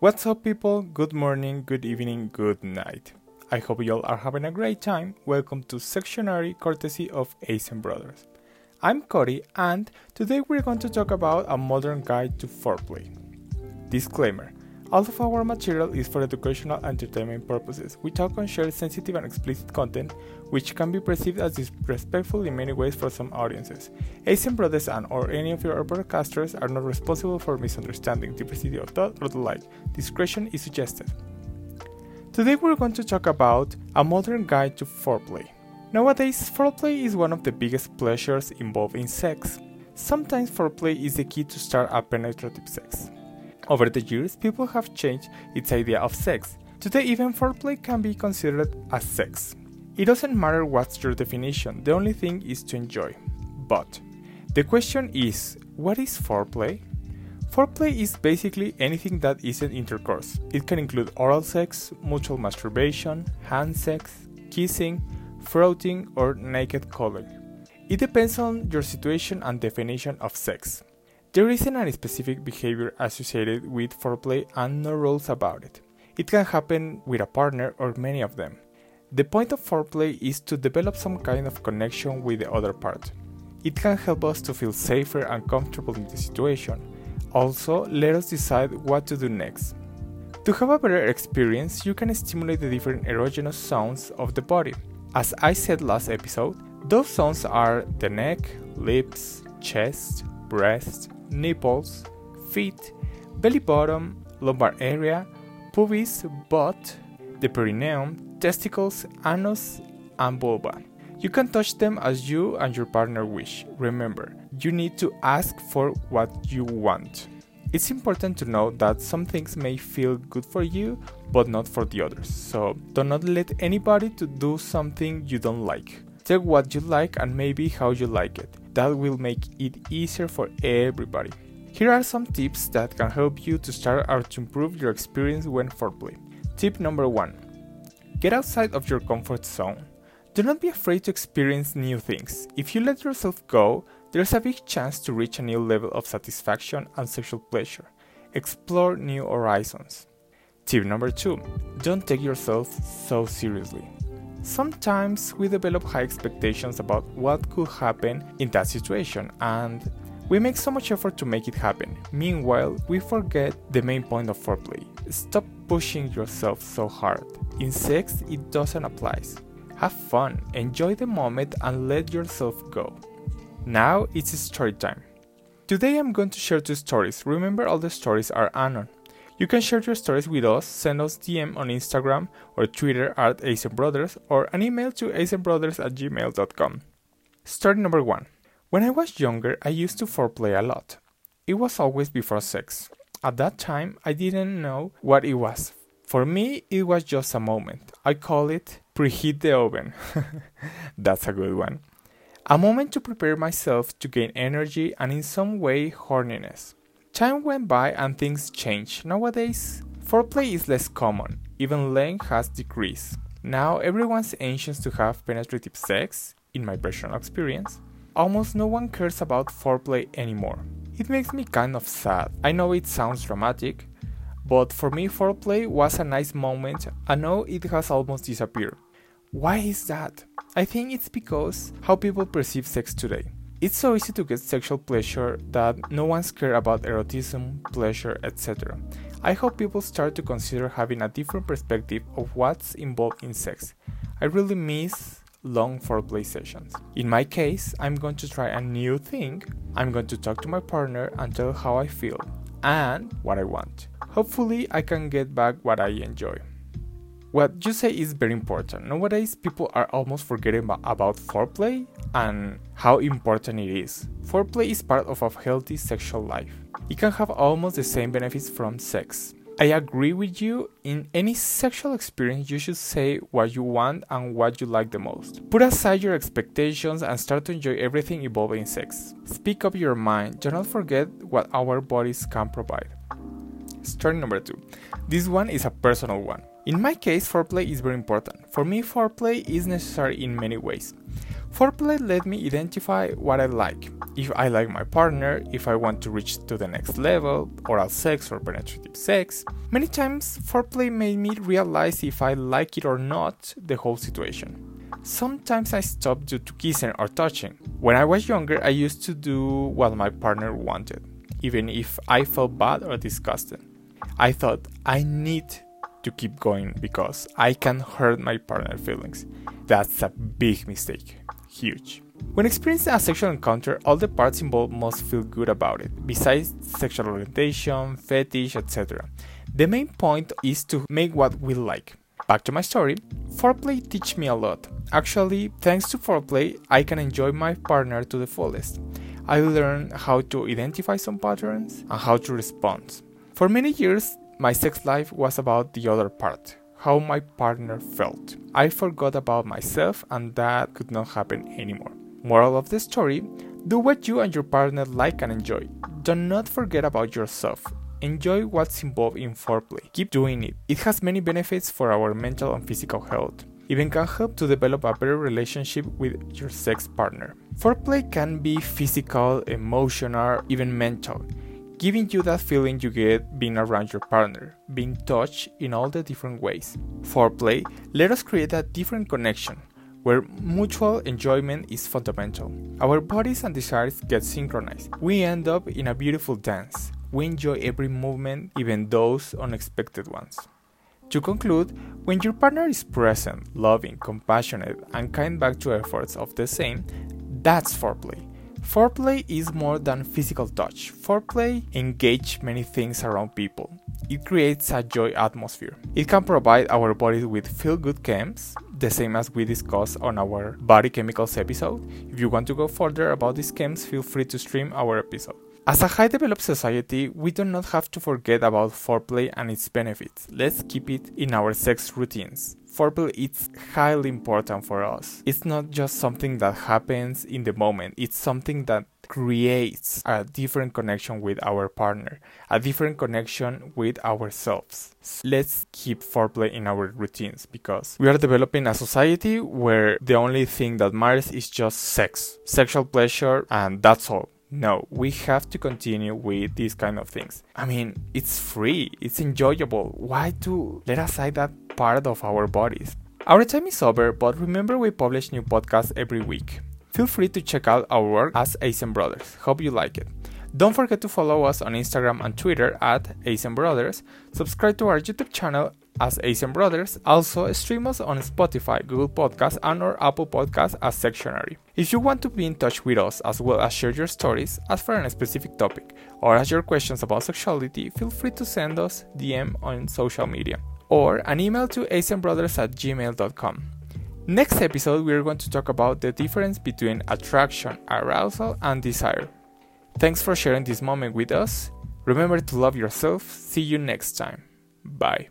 What's up, people? Good morning, good evening, good night. I hope you all are having a great time. Welcome to Sectionary courtesy of Asian Brothers. I'm Cody, and today we're going to talk about a modern guide to foreplay. Disclaimer all of our material is for educational entertainment purposes. Talk and share sensitive and explicit content, which can be perceived as disrespectful in many ways for some audiences. Asian Brothers and or any of your broadcasters are not responsible for misunderstanding, diversity of thought, or the like. Discretion is suggested. Today we're going to talk about a modern guide to foreplay. Nowadays, foreplay is one of the biggest pleasures involved in sex. Sometimes foreplay is the key to start a penetrative sex. Over the years, people have changed its idea of sex. Today, even foreplay can be considered as sex. It doesn't matter what's your definition, the only thing is to enjoy. But the question is what is foreplay? Foreplay is basically anything that isn't intercourse. It can include oral sex, mutual masturbation, hand sex, kissing, frottage, or naked cuddling. It depends on your situation and definition of sex. There isn't any specific behavior associated with foreplay and no rules about it. It can happen with a partner or many of them. The point of foreplay is to develop some kind of connection with the other part. It can help us to feel safer and comfortable in the situation. Also, let us decide what to do next. To have a better experience, you can stimulate the different erogenous zones of the body. As I said last episode, those zones are the neck, lips, chest, breast, nipples, feet, belly bottom, lumbar area, pubis, butt, the perineum, testicles, anus, and vulva. You can touch them as you and your partner wish. Remember, you need to ask for what you want. It's important to know that some things may feel good for you but not for the others. So, do not let anybody to do something you don't like. Take what you like and maybe how you like it. That will make it easier for everybody. Here are some tips that can help you to start or to improve your experience when foreplay. Tip number 1 Get outside of your comfort zone. Do not be afraid to experience new things. If you let yourself go, there's a big chance to reach a new level of satisfaction and sexual pleasure. Explore new horizons. Tip number 2 Don't take yourself so seriously. Sometimes we develop high expectations about what could happen in that situation and we make so much effort to make it happen. Meanwhile, we forget the main point of foreplay. Stop pushing yourself so hard. In sex, it doesn't apply. Have fun, enjoy the moment, and let yourself go. Now it's story time. Today I'm going to share two stories. Remember, all the stories are anon. You can share your stories with us, send us DM on Instagram or Twitter at Asian Brothers or an email to asianbrothers at gmail.com. Story number one. When I was younger, I used to foreplay a lot. It was always before sex. At that time, I didn't know what it was. For me, it was just a moment. I call it preheat the oven. That's a good one. A moment to prepare myself to gain energy and in some way horniness. Time went by and things changed. Nowadays, foreplay is less common, even length has decreased. Now everyone's anxious to have penetrative sex, in my personal experience. Almost no one cares about foreplay anymore. It makes me kind of sad. I know it sounds dramatic, but for me, foreplay was a nice moment, and now it has almost disappeared. Why is that? I think it's because how people perceive sex today. It's so easy to get sexual pleasure that no one's care about eroticism, pleasure, etc. I hope people start to consider having a different perspective of what's involved in sex. I really miss long foreplay sessions. In my case, I'm going to try a new thing. I'm going to talk to my partner and tell how I feel and what I want. Hopefully, I can get back what I enjoy. What you say is very important. Nowadays, people are almost forgetting about foreplay and how important it is. Foreplay is part of a healthy sexual life. It can have almost the same benefits from sex. I agree with you. In any sexual experience, you should say what you want and what you like the most. Put aside your expectations and start to enjoy everything involving sex. Speak up your mind. Do not forget what our bodies can provide. Story number two. This one is a personal one. In my case, foreplay is very important. For me, foreplay is necessary in many ways. Foreplay let me identify what I like. If I like my partner, if I want to reach to the next level, oral sex or penetrative sex. Many times, foreplay made me realize if I like it or not the whole situation. Sometimes I stopped due to kissing or touching. When I was younger, I used to do what my partner wanted, even if I felt bad or disgusted. I thought I need to keep going because I can hurt my partner's feelings. That's a big mistake. Huge. When experiencing a sexual encounter, all the parts involved must feel good about it, besides sexual orientation, fetish, etc. The main point is to make what we like. Back to my story, foreplay teach me a lot. Actually, thanks to foreplay, I can enjoy my partner to the fullest. I learned how to identify some patterns and how to respond. For many years, my sex life was about the other part, how my partner felt. I forgot about myself and that could not happen anymore. Moral of the story do what you and your partner like and enjoy. Do not forget about yourself. Enjoy what's involved in foreplay. Keep doing it. It has many benefits for our mental and physical health. Even can help to develop a better relationship with your sex partner. Foreplay can be physical, emotional, even mental, giving you that feeling you get being around your partner, being touched in all the different ways. Foreplay let us create a different connection where mutual enjoyment is fundamental. Our bodies and desires get synchronized. We end up in a beautiful dance we enjoy every movement, even those unexpected ones. To conclude, when your partner is present, loving, compassionate, and kind back to efforts of the same, that's foreplay. Foreplay is more than physical touch. Foreplay engages many things around people. It creates a joy atmosphere. It can provide our bodies with feel good chems, the same as we discussed on our body chemicals episode. If you want to go further about these chems, feel free to stream our episode. As a high developed society, we do not have to forget about foreplay and its benefits. Let's keep it in our sex routines. Foreplay is highly important for us. It's not just something that happens in the moment, it's something that creates a different connection with our partner, a different connection with ourselves. Let's keep foreplay in our routines because we are developing a society where the only thing that matters is just sex, sexual pleasure, and that's all. No, we have to continue with these kind of things. I mean, it's free, it's enjoyable. Why to let aside that part of our bodies? Our time is over, but remember we publish new podcasts every week. Feel free to check out our work as Asian Brothers. Hope you like it. Don't forget to follow us on Instagram and Twitter at Asian Brothers. Subscribe to our YouTube channel as Asian Brothers. Also, stream us on Spotify, Google Podcasts, and or Apple Podcasts as Sectionary. If you want to be in touch with us as well as share your stories, ask for a specific topic, or ask your questions about sexuality, feel free to send us DM on social media or an email to asianbrothers at gmail.com. Next episode, we are going to talk about the difference between attraction, arousal, and desire. Thanks for sharing this moment with us. Remember to love yourself. See you next time. Bye.